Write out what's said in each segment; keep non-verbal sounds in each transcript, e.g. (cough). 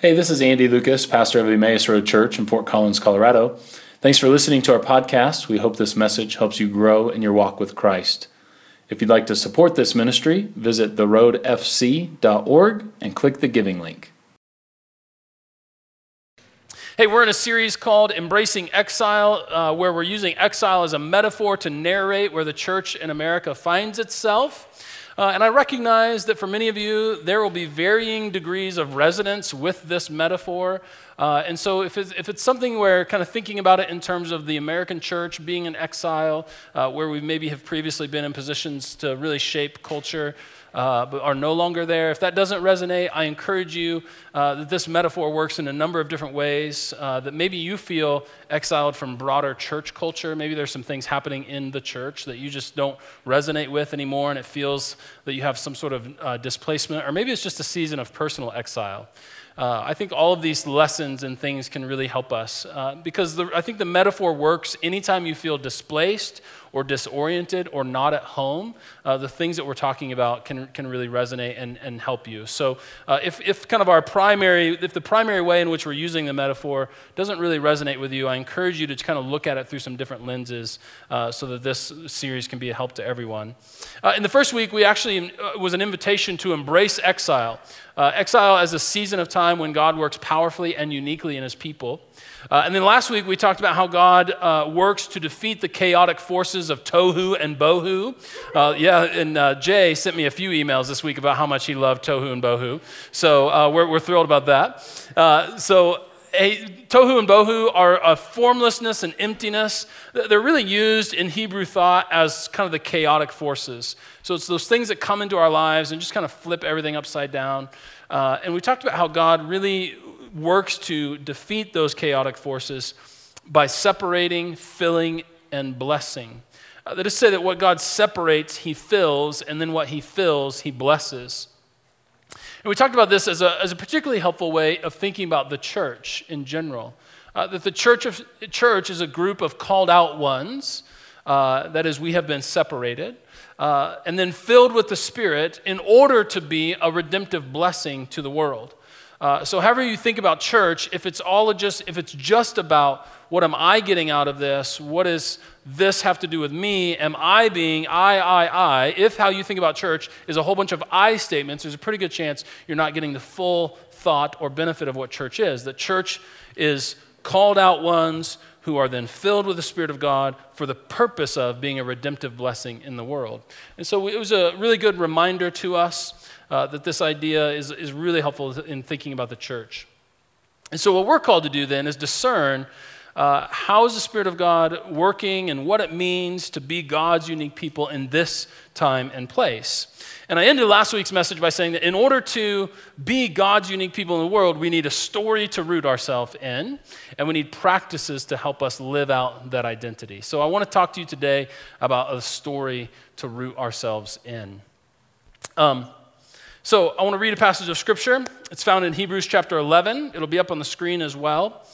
Hey, this is Andy Lucas, pastor of Emmaus Road Church in Fort Collins, Colorado. Thanks for listening to our podcast. We hope this message helps you grow in your walk with Christ. If you'd like to support this ministry, visit theroadfc.org and click the giving link. Hey, we're in a series called Embracing Exile, uh, where we're using exile as a metaphor to narrate where the church in America finds itself. Uh, and I recognize that for many of you, there will be varying degrees of resonance with this metaphor. Uh, and so, if it's, if it's something where kind of thinking about it in terms of the American church being in exile, uh, where we maybe have previously been in positions to really shape culture, uh, are no longer there. If that doesn't resonate, I encourage you uh, that this metaphor works in a number of different ways. Uh, that maybe you feel exiled from broader church culture. Maybe there's some things happening in the church that you just don't resonate with anymore, and it feels that you have some sort of uh, displacement. Or maybe it's just a season of personal exile. Uh, I think all of these lessons and things can really help us uh, because the, I think the metaphor works anytime you feel displaced or disoriented or not at home. Uh, the things that we're talking about can, can really resonate and, and help you. So, uh, if, if kind of our primary, if the primary way in which we're using the metaphor doesn't really resonate with you, I encourage you to kind of look at it through some different lenses uh, so that this series can be a help to everyone. Uh, in the first week, we actually was an invitation to embrace exile. Uh, exile as a season of time when God works powerfully and uniquely in his people. Uh, and then last week we talked about how God uh, works to defeat the chaotic forces of tohu and bohu. Uh, yeah, and uh, Jay sent me a few emails this week about how much he loved tohu and bohu. So uh, we're, we're thrilled about that. Uh, so tohu and bohu are a formlessness and emptiness. They're really used in Hebrew thought as kind of the chaotic forces. So it's those things that come into our lives and just kind of flip everything upside down. Uh, and we talked about how God really works to defeat those chaotic forces by separating, filling, and blessing. Uh, that is to say that what God separates, He fills, and then what He fills, He blesses. And we talked about this as a, as a particularly helpful way of thinking about the church in general. Uh, that the church, of, church is a group of called out ones, uh, that is, we have been separated uh, and then filled with the Spirit in order to be a redemptive blessing to the world. Uh, so, however you think about church, if it's all just if it's just about what am I getting out of this, what does this have to do with me? Am I being I, I, I? If how you think about church is a whole bunch of I statements, there's a pretty good chance you're not getting the full thought or benefit of what church is. That church is called out ones who are then filled with the Spirit of God for the purpose of being a redemptive blessing in the world. And so it was a really good reminder to us uh, that this idea is, is really helpful in thinking about the church. And so, what we're called to do then is discern uh, how is the Spirit of God working and what it means to be God's unique people in this time and place. And I ended last week's message by saying that in order to be God's unique people in the world, we need a story to root ourselves in, and we need practices to help us live out that identity. So I want to talk to you today about a story to root ourselves in. Um, so I want to read a passage of scripture. It's found in Hebrews chapter 11. It'll be up on the screen as well.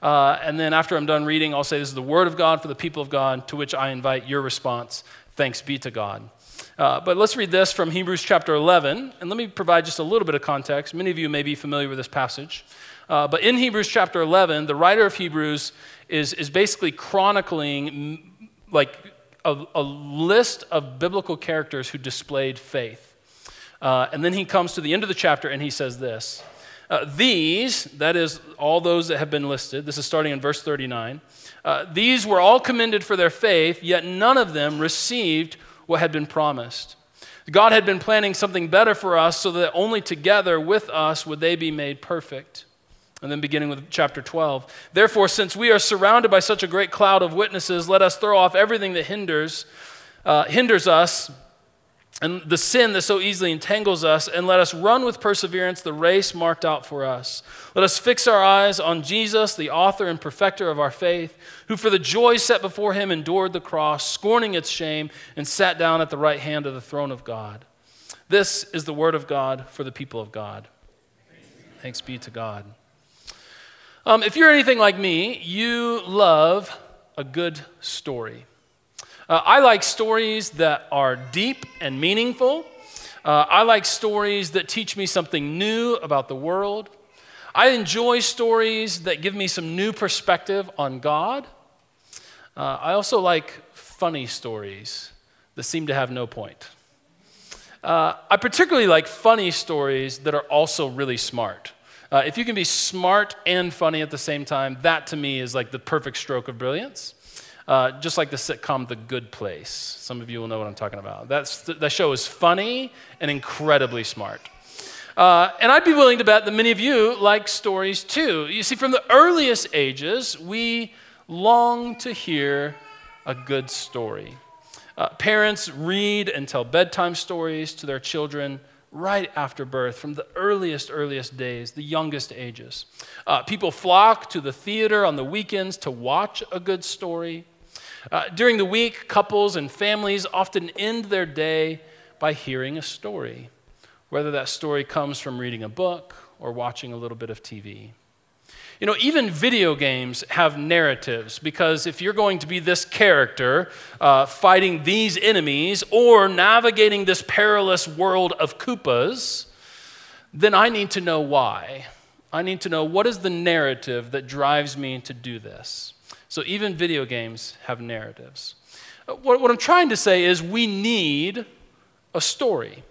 Uh, and then after I'm done reading, I'll say, This is the word of God for the people of God, to which I invite your response. Thanks be to God. Uh, but let's read this from Hebrews chapter 11, and let me provide just a little bit of context. Many of you may be familiar with this passage. Uh, but in Hebrews chapter 11, the writer of Hebrews is, is basically chronicling like a, a list of biblical characters who displayed faith. Uh, and then he comes to the end of the chapter and he says this uh, These, that is, all those that have been listed, this is starting in verse 39, uh, these were all commended for their faith, yet none of them received what had been promised. God had been planning something better for us so that only together with us would they be made perfect. And then beginning with chapter 12. Therefore, since we are surrounded by such a great cloud of witnesses, let us throw off everything that hinders, uh, hinders us and the sin that so easily entangles us, and let us run with perseverance the race marked out for us. Let us fix our eyes on Jesus, the author and perfecter of our faith, who for the joy set before him endured the cross, scorning its shame, and sat down at the right hand of the throne of God. This is the word of God for the people of God. Thanks be to God. Um, if you're anything like me, you love a good story. Uh, I like stories that are deep and meaningful. Uh, I like stories that teach me something new about the world. I enjoy stories that give me some new perspective on God. Uh, I also like funny stories that seem to have no point. Uh, I particularly like funny stories that are also really smart. Uh, if you can be smart and funny at the same time, that to me is like the perfect stroke of brilliance. Uh, just like the sitcom The Good Place. Some of you will know what I'm talking about. That's, that show is funny and incredibly smart. Uh, and I'd be willing to bet that many of you like stories too. You see, from the earliest ages, we long to hear a good story. Uh, parents read and tell bedtime stories to their children right after birth, from the earliest, earliest days, the youngest ages. Uh, people flock to the theater on the weekends to watch a good story. Uh, during the week, couples and families often end their day by hearing a story, whether that story comes from reading a book or watching a little bit of TV. You know, even video games have narratives because if you're going to be this character uh, fighting these enemies or navigating this perilous world of Koopas, then I need to know why. I need to know what is the narrative that drives me to do this. So even video games have narratives. Uh, what, what I'm trying to say is we need a story.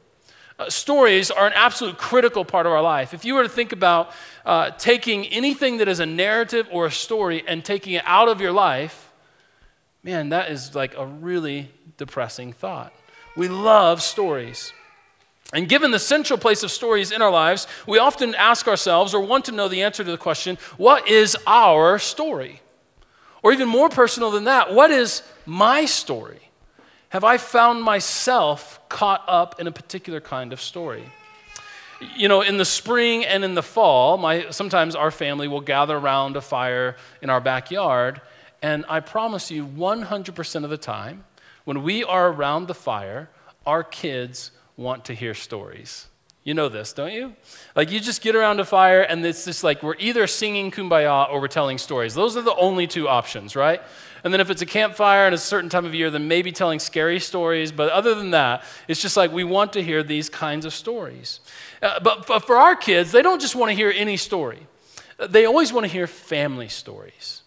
Uh, stories are an absolute critical part of our life. If you were to think about uh, taking anything that is a narrative or a story and taking it out of your life, man, that is like a really depressing thought. We love stories. And given the central place of stories in our lives, we often ask ourselves or want to know the answer to the question what is our story? Or even more personal than that, what is my story? Have I found myself caught up in a particular kind of story? You know, in the spring and in the fall, my, sometimes our family will gather around a fire in our backyard, and I promise you, 100% of the time, when we are around the fire, our kids want to hear stories. You know this, don't you? Like you just get around a fire and it's just like we're either singing kumbaya or we're telling stories. Those are the only two options, right? And then if it's a campfire and a certain time of year, then maybe telling scary stories. But other than that, it's just like we want to hear these kinds of stories. Uh, but, but for our kids, they don't just want to hear any story, they always want to hear family stories.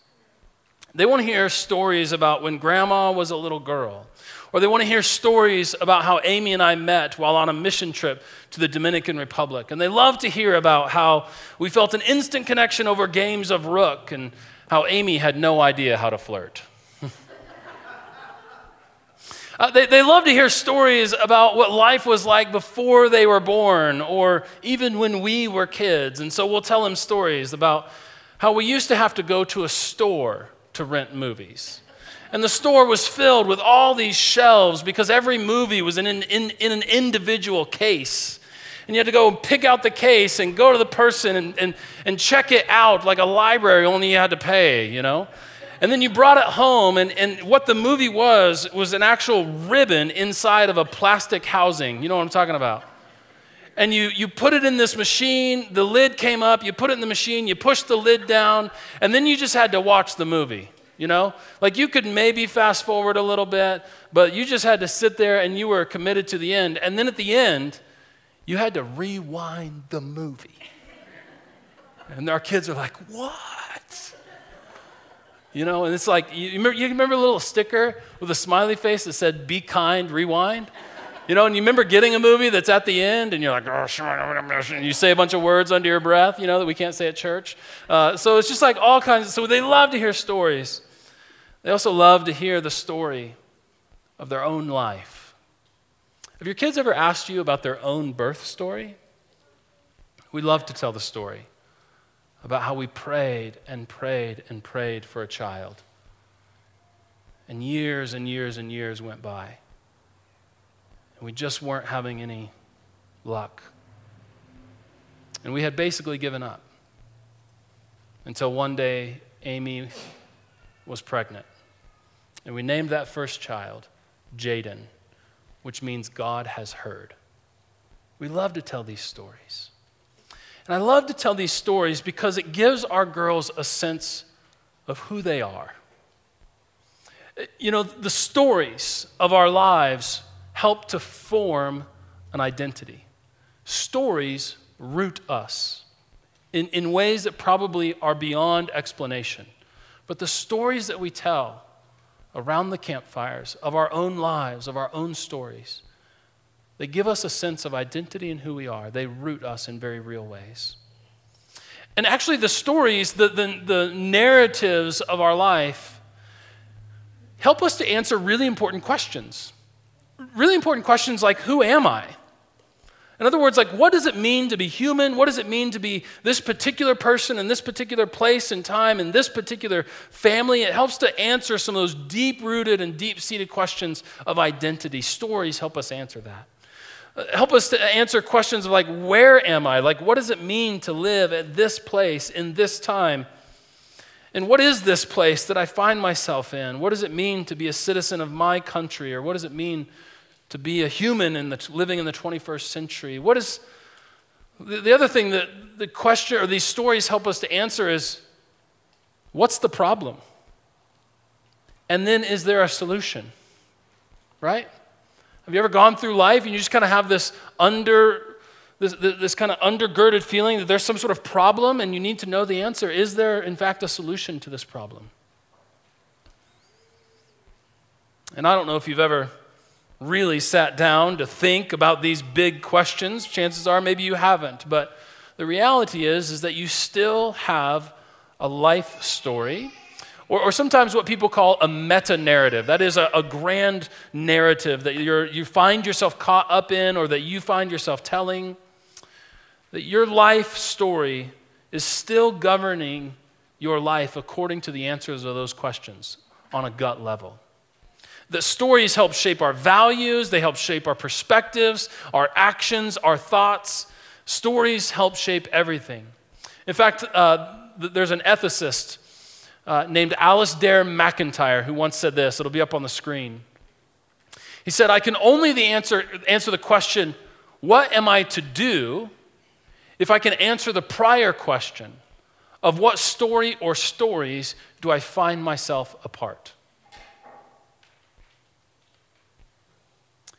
They want to hear stories about when grandma was a little girl or they want to hear stories about how Amy and I met while on a mission trip to the Dominican Republic. And they love to hear about how we felt an instant connection over games of rook and how Amy had no idea how to flirt. (laughs) uh, they, they love to hear stories about what life was like before they were born or even when we were kids. And so we'll tell them stories about how we used to have to go to a store to rent movies. And the store was filled with all these shelves because every movie was in an, in, in an individual case. And you had to go pick out the case and go to the person and, and, and check it out like a library, only you had to pay, you know? And then you brought it home, and, and what the movie was was an actual ribbon inside of a plastic housing. You know what I'm talking about? And you, you put it in this machine, the lid came up, you put it in the machine, you push the lid down, and then you just had to watch the movie. You know? Like you could maybe fast forward a little bit, but you just had to sit there and you were committed to the end. And then at the end, you had to rewind the movie. And our kids are like, what? You know, and it's like, you remember, you remember a little sticker with a smiley face that said, be kind, rewind? You know, and you remember getting a movie that's at the end and you're like, oh, and you say a bunch of words under your breath, you know, that we can't say at church. Uh, so it's just like all kinds of, so they love to hear stories. They also love to hear the story of their own life. Have your kids ever asked you about their own birth story? We love to tell the story about how we prayed and prayed and prayed for a child. And years and years and years went by. And we just weren't having any luck. And we had basically given up until one day Amy was pregnant. And we named that first child Jaden, which means God has heard. We love to tell these stories. And I love to tell these stories because it gives our girls a sense of who they are. You know, the stories of our lives help to form an identity. Stories root us in, in ways that probably are beyond explanation. But the stories that we tell around the campfires of our own lives, of our own stories, they give us a sense of identity and who we are. They root us in very real ways. And actually, the stories, the, the, the narratives of our life, help us to answer really important questions. Really important questions like who am I? In other words, like, what does it mean to be human? What does it mean to be this particular person in this particular place and time in this particular family? It helps to answer some of those deep rooted and deep seated questions of identity. Stories help us answer that. Uh, help us to answer questions of, like, where am I? Like, what does it mean to live at this place in this time? And what is this place that I find myself in? What does it mean to be a citizen of my country? Or what does it mean? To be a human the, living in the 21st century? What is the, the other thing that the question or these stories help us to answer is what's the problem? And then is there a solution? Right? Have you ever gone through life and you just kind of have this under this, this kind of undergirded feeling that there's some sort of problem and you need to know the answer? Is there, in fact, a solution to this problem? And I don't know if you've ever really sat down to think about these big questions. Chances are maybe you haven't, but the reality is is that you still have a life story. Or, or sometimes what people call a meta narrative. That is a, a grand narrative that you you find yourself caught up in or that you find yourself telling. That your life story is still governing your life according to the answers of those questions on a gut level. The stories help shape our values, they help shape our perspectives, our actions, our thoughts. Stories help shape everything. In fact, uh, there's an ethicist uh, named Alasdair MacIntyre who once said this. It'll be up on the screen. He said, I can only the answer, answer the question, What am I to do? if I can answer the prior question of what story or stories do I find myself a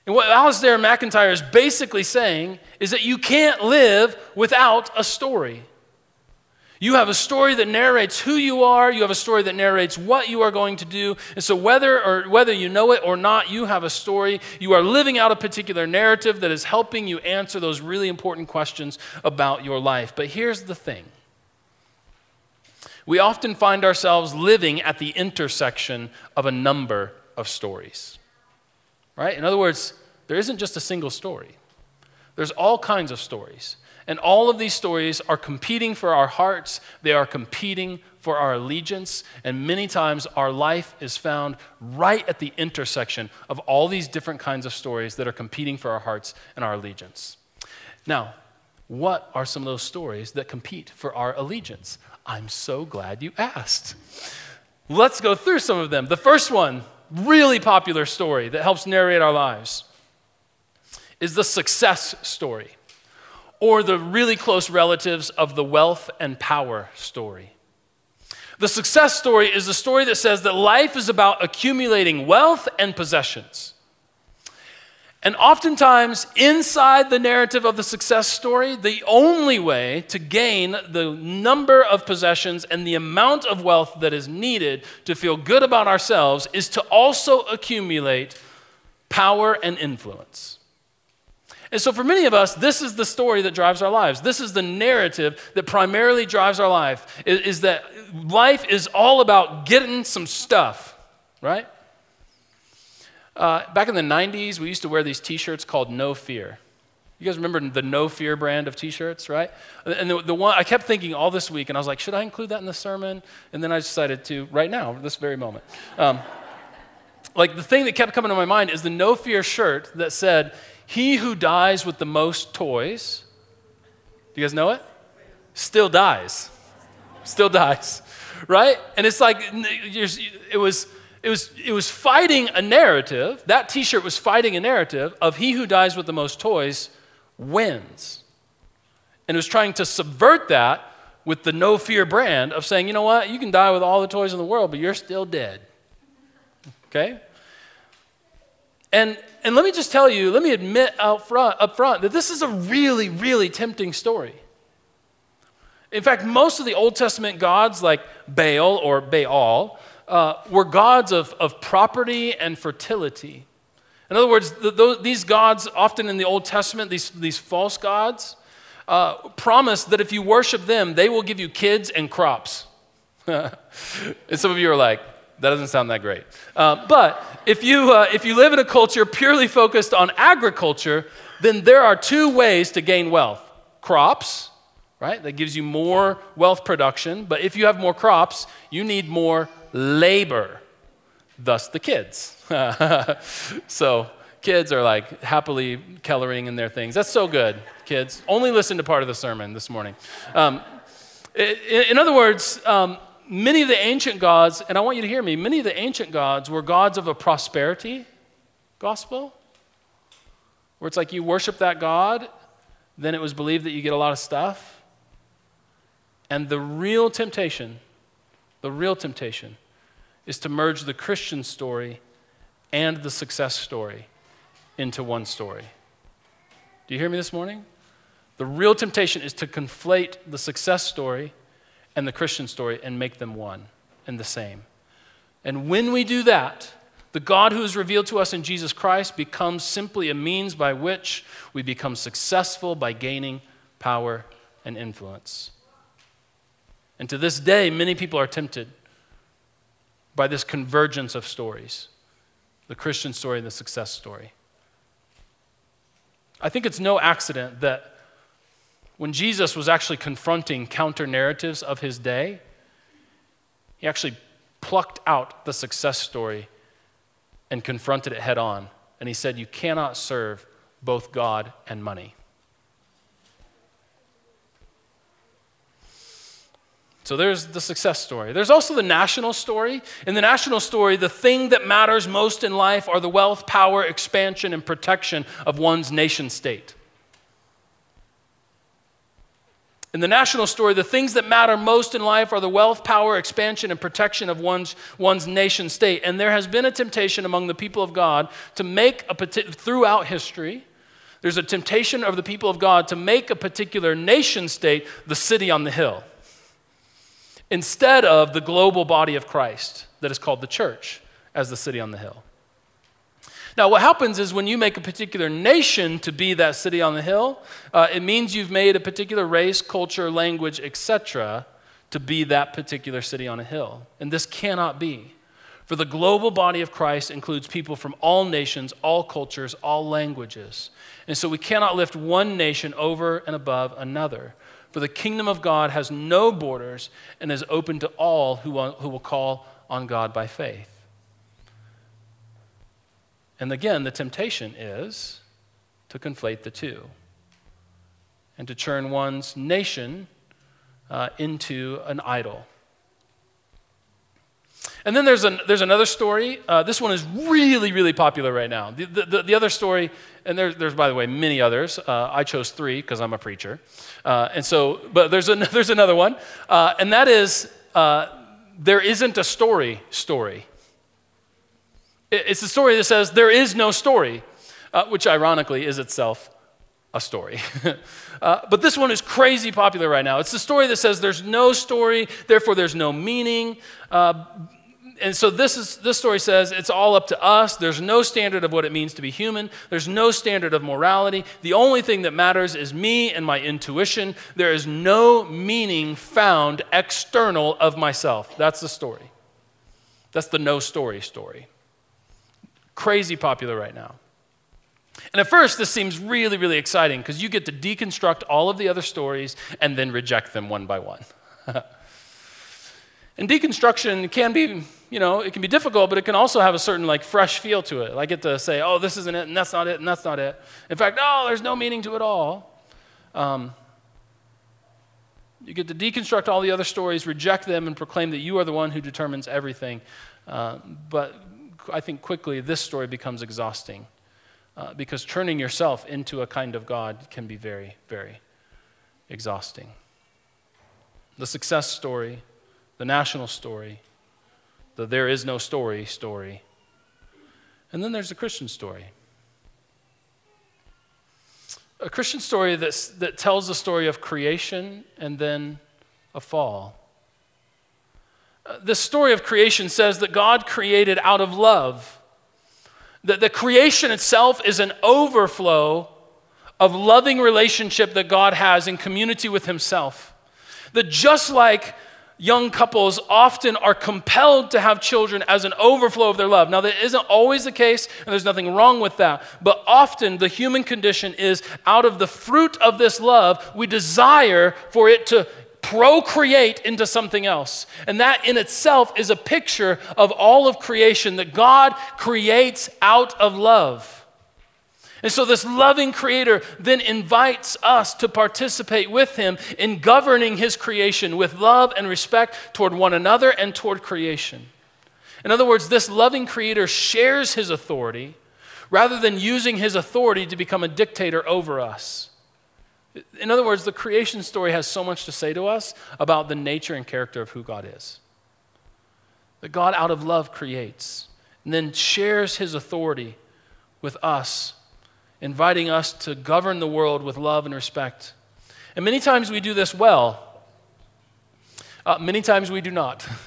And what Alasdair MacIntyre is basically saying is that you can't live without a story. You have a story that narrates who you are, you have a story that narrates what you are going to do. And so whether or whether you know it or not, you have a story. You are living out a particular narrative that is helping you answer those really important questions about your life. But here's the thing. We often find ourselves living at the intersection of a number of stories right? In other words, there isn't just a single story, there's all kinds of stories. And all of these stories are competing for our hearts, they are competing for our allegiance, and many times our life is found right at the intersection of all these different kinds of stories that are competing for our hearts and our allegiance. Now, what are some of those stories that compete for our allegiance? I'm so glad you asked. Let's go through some of them. The first one really popular story that helps narrate our lives is the success story, or the really close relatives of the wealth and power story. The success story is the story that says that life is about accumulating wealth and possessions. And oftentimes, inside the narrative of the success story, the only way to gain the number of possessions and the amount of wealth that is needed to feel good about ourselves is to also accumulate power and influence. And so, for many of us, this is the story that drives our lives. This is the narrative that primarily drives our life, is, that life is all about getting some stuff, right? Uh, back in the 90s, we used to wear these t shirts called No Fear. You guys remember the No Fear brand of t shirts, right? And the, the one, I kept thinking all this week, and I was like, should I include that in the sermon? And then I decided to right now, this very moment. Um, (laughs) like the thing that kept coming to my mind is the No Fear shirt that said, He who dies with the most toys, do you guys know it? Still dies. Still dies, (laughs) right? And it's like, it was it was, it was fighting a narrative. That t shirt was fighting a narrative of he who dies with the most toys wins. And it was trying to subvert that with the no fear brand of saying, you know what, you can die with all the toys in the world, but you're still dead. Okay? And, and let me just tell you, let me admit out front, up front that this is a really, really tempting story. In fact, most of the Old Testament gods, like Baal or Baal, uh, were gods of, of property and fertility. In other words, the, the, these gods, often in the Old Testament, these, these false gods, uh, promise that if you worship them, they will give you kids and crops. (laughs) and some of you are like, that doesn't sound that great. Uh, but if you, uh, if you live in a culture purely focused on agriculture, then there are two ways to gain wealth crops, right? That gives you more wealth production. But if you have more crops, you need more labor, thus the kids. (laughs) so kids are like happily coloring in their things. That's so good, kids. Only listen to part of the sermon this morning. Um, in, other words, um, many of the ancient gods, and I want you to hear me, many of the ancient gods were gods of a prosperity gospel, where it's like you worship that God, then it was believed that you get a lot of stuff. And the real temptation, the real temptation, is to merge the Christian story and the success story into one story. Do you hear me this morning? The real temptation is to conflate the success story and the Christian story and make them one and the same. And when we do that, the God who is revealed to us in Jesus Christ becomes simply a means by which we become successful by gaining power and influence. And to this day, many people are tempted by this convergence of stories the Christian story and the success story. I think it's no accident that when Jesus was actually confronting counter narratives of his day, he actually plucked out the success story and confronted it head on. And he said, You cannot serve both God and money. So there's the success story. There's also the national story. In the national story, the thing that matters most in life are the wealth, power, expansion, and protection of one's nation state. In the national story, the things that matter most in life are the wealth, power, expansion, and protection of one's, one's nation state. And there has been a temptation among the people of God to make a throughout history, there's a temptation of the people of God to make a particular nation state the city on the hill instead of the global body of Christ that is called the church as the city on the hill. Now, what happens is when you make a particular nation to be that city on the hill, uh, it means you've made a particular race, culture, language, etc., to be that particular city on a hill. And this cannot be. For the global body of Christ includes people from all nations, all cultures, all languages. And so we cannot lift one nation over and above another. For the kingdom of God has no borders and is open to all who, want, who will call on God by faith. And again, the temptation is to conflate the two and to turn one's nation uh, into an idol. And then there's, an, there's another story. Uh, this one is really, really popular right now. The, the, the other story, and there, there's, by the way, many others. Uh, I chose three because I'm a preacher. Uh, and so, but there's, an, (laughs) there's another one, uh, and that is uh, there isn't a story story. It's a story that says there is no story, uh, which ironically is itself a story. (laughs) uh, but this one is crazy popular right now. It's the story that says there's no story, therefore there's no meaning. And so this is this story says it's all up to us. There's no standard of what it means to be human. There's no standard of morality. The only thing that matters is me and my intuition. There is no meaning found external of myself. That's the story. That's the no story story. Crazy popular right now. And at first, this seems really, really exciting because you get to deconstruct all of the other stories and then reject them one by one. (laughs) and deconstruction can be you know, it can be difficult, but it can also have a certain like fresh feel to it. I get to say, oh, this isn't it, and that's not it, and that's not it. In fact, oh, there's no meaning to it all. Um, you get to deconstruct all the other stories, reject them, and proclaim that you are the one who determines everything. Uh, but I think quickly this story becomes exhausting uh, because turning yourself into a kind of God can be very, very exhausting. The success story, the national story, the there is no story story. And then there's a Christian story. A Christian story that's, that tells the story of creation and then a fall. Uh, the story of creation says that God created out of love, that the creation itself is an overflow of loving relationship that God has in community with Himself. That just like young couples often are compelled to have children as an overflow of their love. Now, that isn't always the case, and there's nothing wrong with that. But often the human condition is out of the fruit of this love, we desire for it to procreate into something else. And that in itself is a picture of all of creation that God creates out of love. And so, this loving creator then invites us to participate with him in governing his creation with love and respect toward one another and toward creation. In other words, this loving creator shares his authority rather than using his authority to become a dictator over us. In other words, the creation story has so much to say to us about the nature and character of who God is. That God, out of love, creates and then shares his authority with us inviting us to govern the world with love and respect. And many times we do this well, uh, many times we do not. (laughs)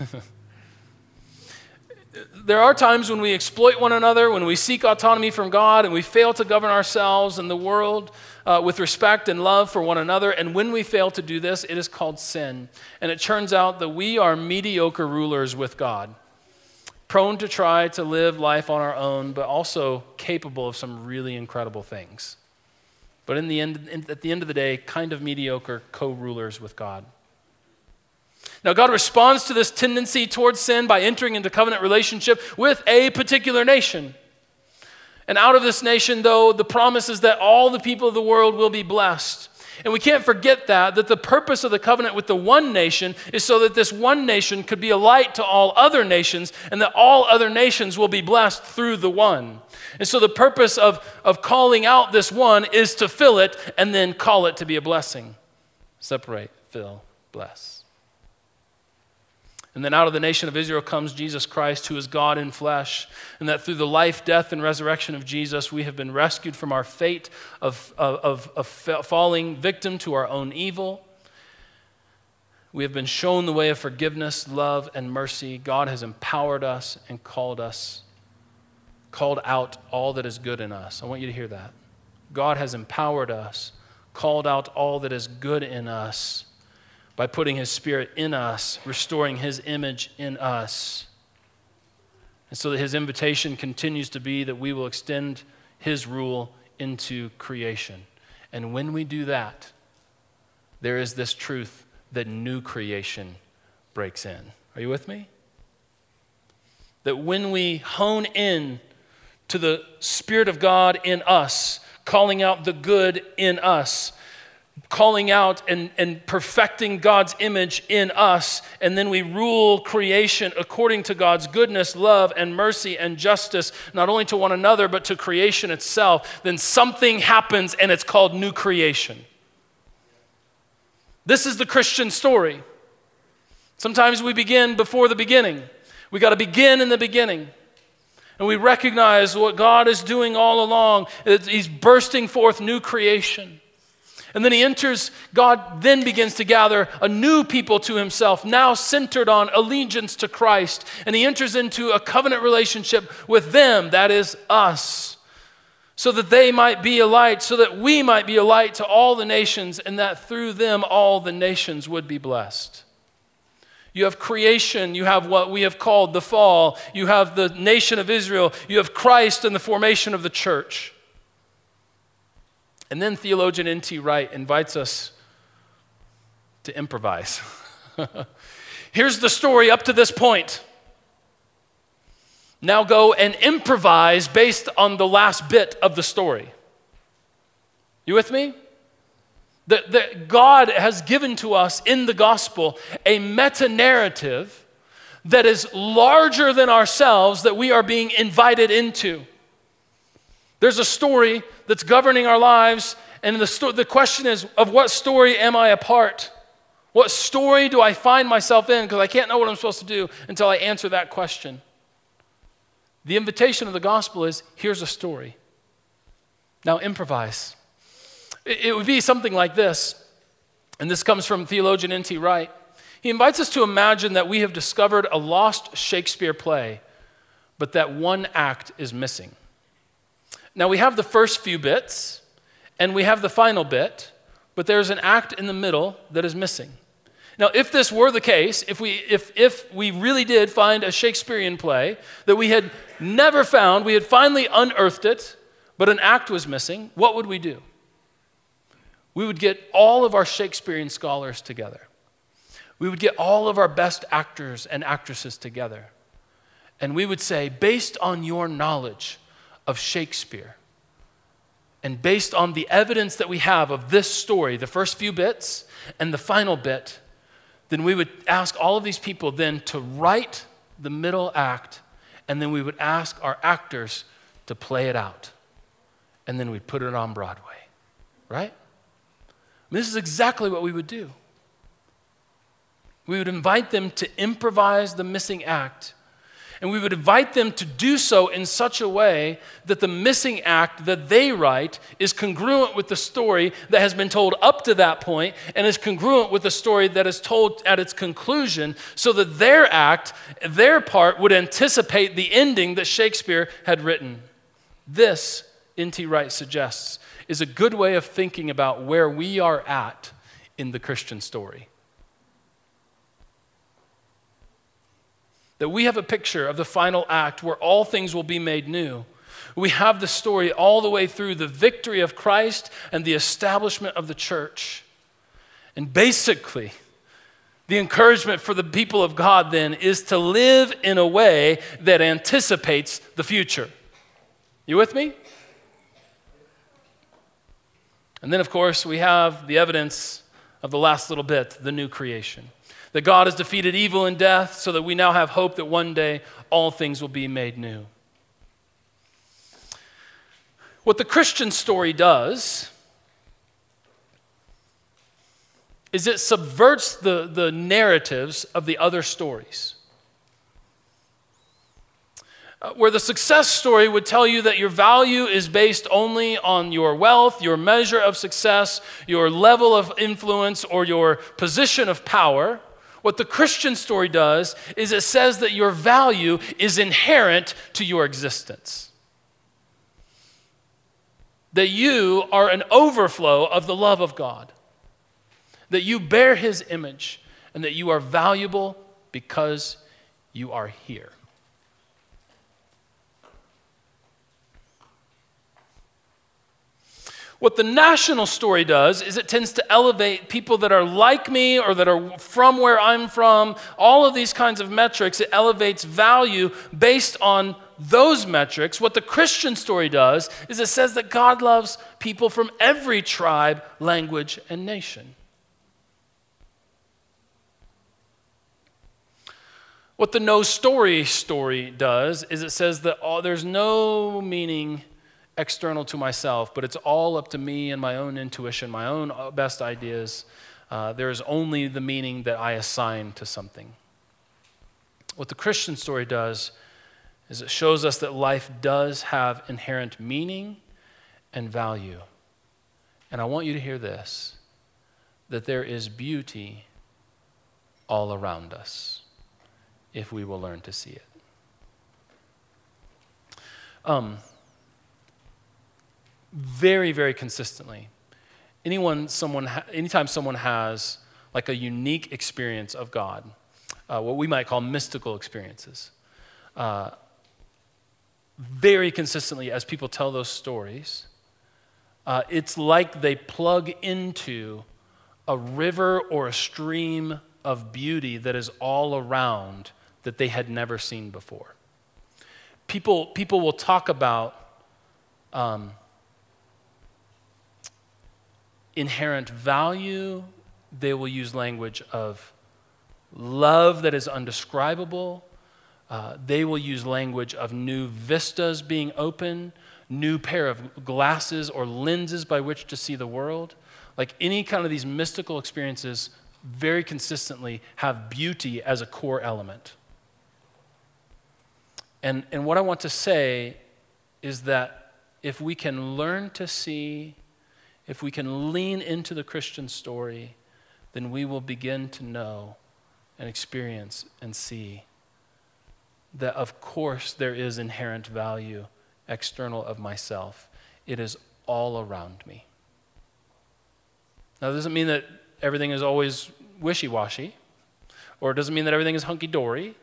there are times when we exploit one another, when we seek autonomy from God, and we fail to govern ourselves and the world uh, with respect and love for one another. And when we fail to do this, it is called sin. And it turns out that we are mediocre rulers with God prone to try to live life on our own, but also capable of some really incredible things. But in the end, in, at the end of the day, kind of mediocre co rulers with God. Now, God responds to this tendency towards sin by entering into covenant relationship with a particular nation. And out of this nation, though, the promise is that all the people of the world will be blessed. And we can't forget that, that the purpose of the covenant with the one nation is so that this one nation could be a light to all other nations and that all other nations will be blessed through the one. And so the purpose of, of calling out this one is to fill it and then call it to be a blessing. Separate, fill, bless. And then out of the nation of Israel comes Jesus Christ, who is God in flesh. And that through the life, death, and resurrection of Jesus, we have been rescued from our fate of, of, of, falling victim to our own evil. We have been shown the way of forgiveness, love, and mercy. God has empowered us and called us, called out all that is good in us. I want you to hear that. God has empowered us, called out all that is good in us by putting His Spirit in us, restoring His image in us. And so that His invitation continues to be that we will extend His rule into creation. And when we do that, there is this truth that new creation breaks in. Are you with me? That when we hone in to the Spirit of God in us, calling out the good in us, calling out and, and perfecting God's image in us, and then we rule creation according to God's goodness, love, and mercy and justice, not only to one another, but to creation itself, then something happens and it's called new creation. This is the Christian story. Sometimes we begin before the beginning. We got to begin in the beginning. And we recognize what God is doing all along. He's bursting forth new creation. And then he enters, God then begins to gather a new people to himself, now centered on allegiance to Christ. And he enters into a covenant relationship with them, that is us, so that they might be a light, so that we might be a light to all the nations, and that through them all the nations would be blessed. You have creation, you have what we have called the fall, you have the nation of Israel, you have Christ and the formation of the church. And then theologian N.T. Wright invites us to improvise. (laughs) Here's the story up to this point. Now go and improvise based on the last bit of the story. You with me? That, that God has given to us in the gospel a meta narrative that is larger than ourselves that we are being invited into. There's a story that's governing our lives, and the, sto- the question is of what story am I a part? What story do I find myself in? Because I can't know what I'm supposed to do until I answer that question. The invitation of the gospel is here's a story. Now improvise. It, it would be something like this, and this comes from theologian N.T. Wright. He invites us to imagine that we have discovered a lost Shakespeare play, but that one act is missing. Now, we have the first few bits, and we have the final bit, but there's an act in the middle that is missing. Now, if this were the case, if we, if, if we really did find a Shakespearean play that we had never found, we had finally unearthed it, but an act was missing, what would we do? We would get all of our Shakespearean scholars together. We would get all of our best actors and actresses together. And we would say, based on your knowledge of Shakespeare, and based on the evidence that we have of this story, the first few bits and the final bit, then we would ask all of these people then to write the middle act, and then we would ask our actors to play it out. And then we'd put it on Broadway, right? This is exactly what we would do. We would invite them to improvise the missing act. And we would invite them to do so in such a way that the missing act that they write is congruent with the story that has been told up to that point and is congruent with the story that is told at its conclusion, so that their act, their part, would anticipate the ending that Shakespeare had written. This, N.T. Wright suggests, is a good way of thinking about where we are at in the Christian story. That we have a picture of the final act where all things will be made new. We have the story all the way through the victory of Christ and the establishment of the church. And basically, the encouragement for the people of God then is to live in a way that anticipates the future. You with me? And then, of course, we have the evidence of the last little bit the new creation. That God has defeated evil and death so that we now have hope that one day all things will be made new. What the Christian story does is it subverts the, the narratives of the other stories. Uh, where the success story would tell you that your value is based only on your wealth, your measure of success, your level of influence, or your position of power. What the Christian story does is it says that your value is inherent to your existence. That you are an overflow of the love of God. That you bear His image and that you are valuable because you are here. What the national story does is it tends to elevate people that are like me or that are from where I'm from, all of these kinds of metrics. It elevates value based on those metrics. What the Christian story does is it says that God loves people from every tribe, language, and nation. What the no story story does is it says that all, there's no meaning external to myself, but it's all up to me and my own intuition, my own uh, best ideas. Uh, there is only the meaning that I assign to something. What the Christian story does is it shows us that life does have inherent meaning and value. And I want you to hear this that there is beauty all around us if we will learn to see it. Um, very, very consistently. Anyone, someone, anytime someone has like a unique experience of God, uh, what we might call mystical experiences, uh, very consistently as people tell those stories, uh, it's like they plug into a river or a stream of beauty that is all around that they had never seen before. People, people will talk about um, inherent value. They will use language of love that is undescribable. Uh, they will use language of new vistas being open, new pair of glasses or lenses by which to see the world. Like any kind of these mystical experiences, very consistently have beauty as a core element. And, and what I want to say is that if we can learn to see if we can lean into the Christian story, then we will begin to know and experience and see that, of course, there is inherent value external of myself. It is all around me. Now, that doesn't mean that everything is always wishy washy, or it doesn't mean that everything is hunky dory.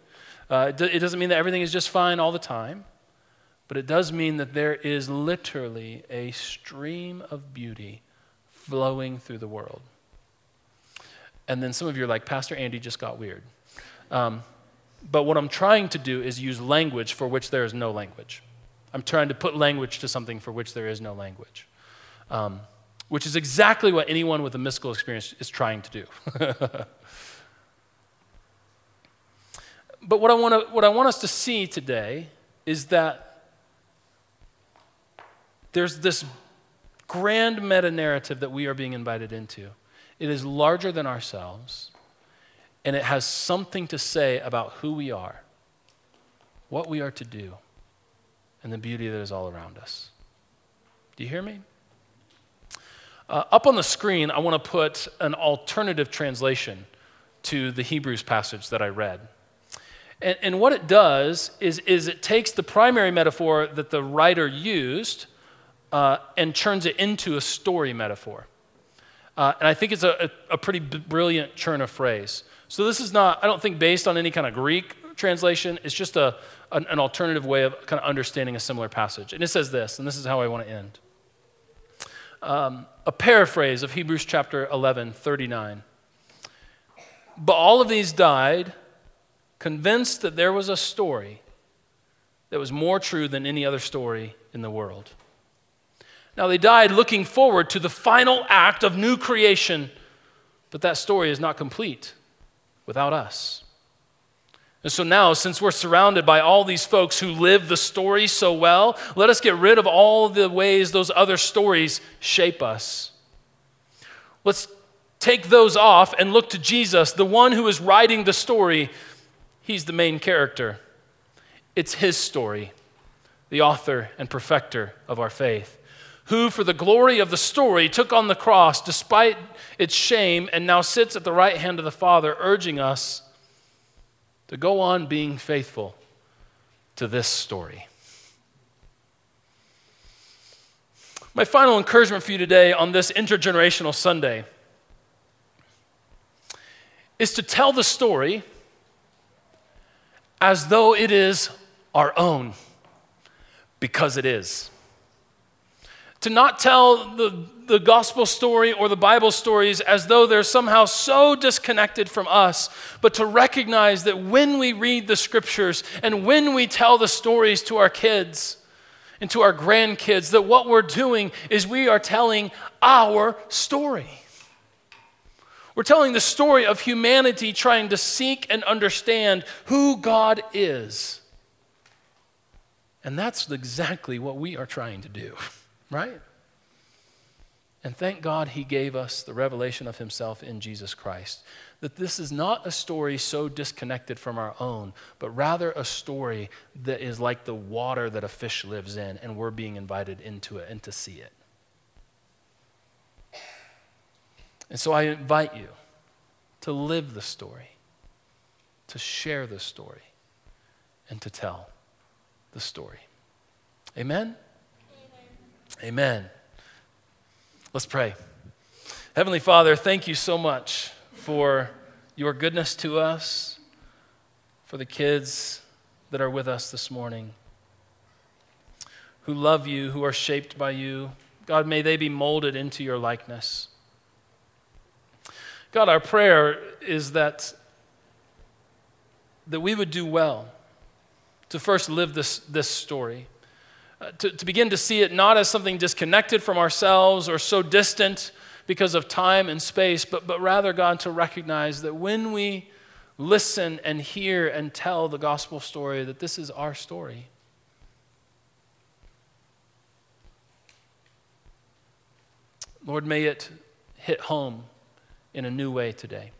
Uh, it doesn't mean that everything is just fine all the time, but it does mean that there is literally a stream of beauty flowing through the world. And then some of you are like, Pastor Andy just got weird. Um, but what I'm trying to do is use language for which there is no language. I'm trying to put language to something for which there is no language, um, which is exactly what anyone with a mystical experience is trying to do. (laughs) but what I, want to, what I want us to see today is that there's this grand meta narrative that we are being invited into. It is larger than ourselves, and it has something to say about who we are, what we are to do, and the beauty that is all around us. Do you hear me? Uh, up on the screen, I want to put an alternative translation to the Hebrews passage that I read. And, and what it does is, is it takes the primary metaphor that the writer used uh, and turns it into a story metaphor. Uh, and I think it's a, a, a pretty b- brilliant turn of phrase. So this is not, I don't think, based on any kind of Greek translation. It's just a, an, an alternative way of kind of understanding a similar passage. And it says this, and this is how I want to end. Um, a paraphrase of Hebrews chapter 11, 39. But all of these died convinced that there was a story that was more true than any other story in the world. Now, they died looking forward to the final act of new creation, but that story is not complete without us. And so now, since we're surrounded by all these folks who live the story so well, let us get rid of all the ways those other stories shape us. Let's take those off and look to Jesus, the one who is writing the story. He's the main character. It's his story, the author and perfecter of our faith who, for the glory of the story, took on the cross despite its shame and now sits at the right hand of the Father, urging us to go on being faithful to this story. My final encouragement for you today on this intergenerational Sunday is to tell the story as though it is our own, because it is to not tell the, the gospel story or the Bible stories as though they're somehow so disconnected from us, but to recognize that when we read the scriptures and when we tell the stories to our kids and to our grandkids, that what we're doing is we are telling our story. We're telling the story of humanity trying to seek and understand who God is. And that's exactly what we are trying to do. (laughs) Right? And thank God he gave us the revelation of himself in Jesus Christ. That this is not a story so disconnected from our own, but rather a story that is like the water that a fish lives in, and we're being invited into it and to see it. And so I invite you to live the story, to share the story, and to tell the story. Amen? Amen. Let's pray. Heavenly Father, thank you so much for your goodness to us, for the kids that are with us this morning, who love you, who are shaped by you. God, may they be molded into your likeness. God, our prayer is that, that we would do well to first live this, this story to, to begin to see it not as something disconnected from ourselves or so distant because of time and space, but, but rather, God, to recognize that when we listen and hear and tell the gospel story, that this is our story. Lord, may it hit home in a new way today.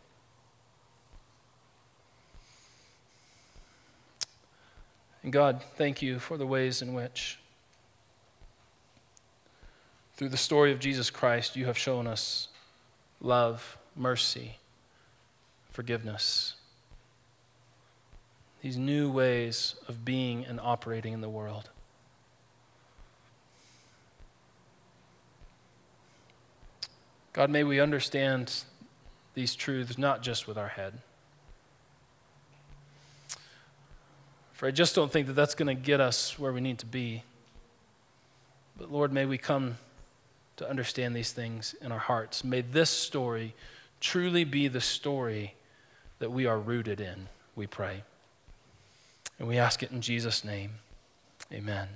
And God, thank you for the ways in which through the story of Jesus Christ, you have shown us love, mercy, forgiveness, these new ways of being and operating in the world. God, may we understand these truths not just with our head. For I just don't think that that's going to get us where we need to be. But Lord, may we come to understand these things in our hearts. May this story truly be the story that we are rooted in, we pray. And we ask it in Jesus' name. Amen.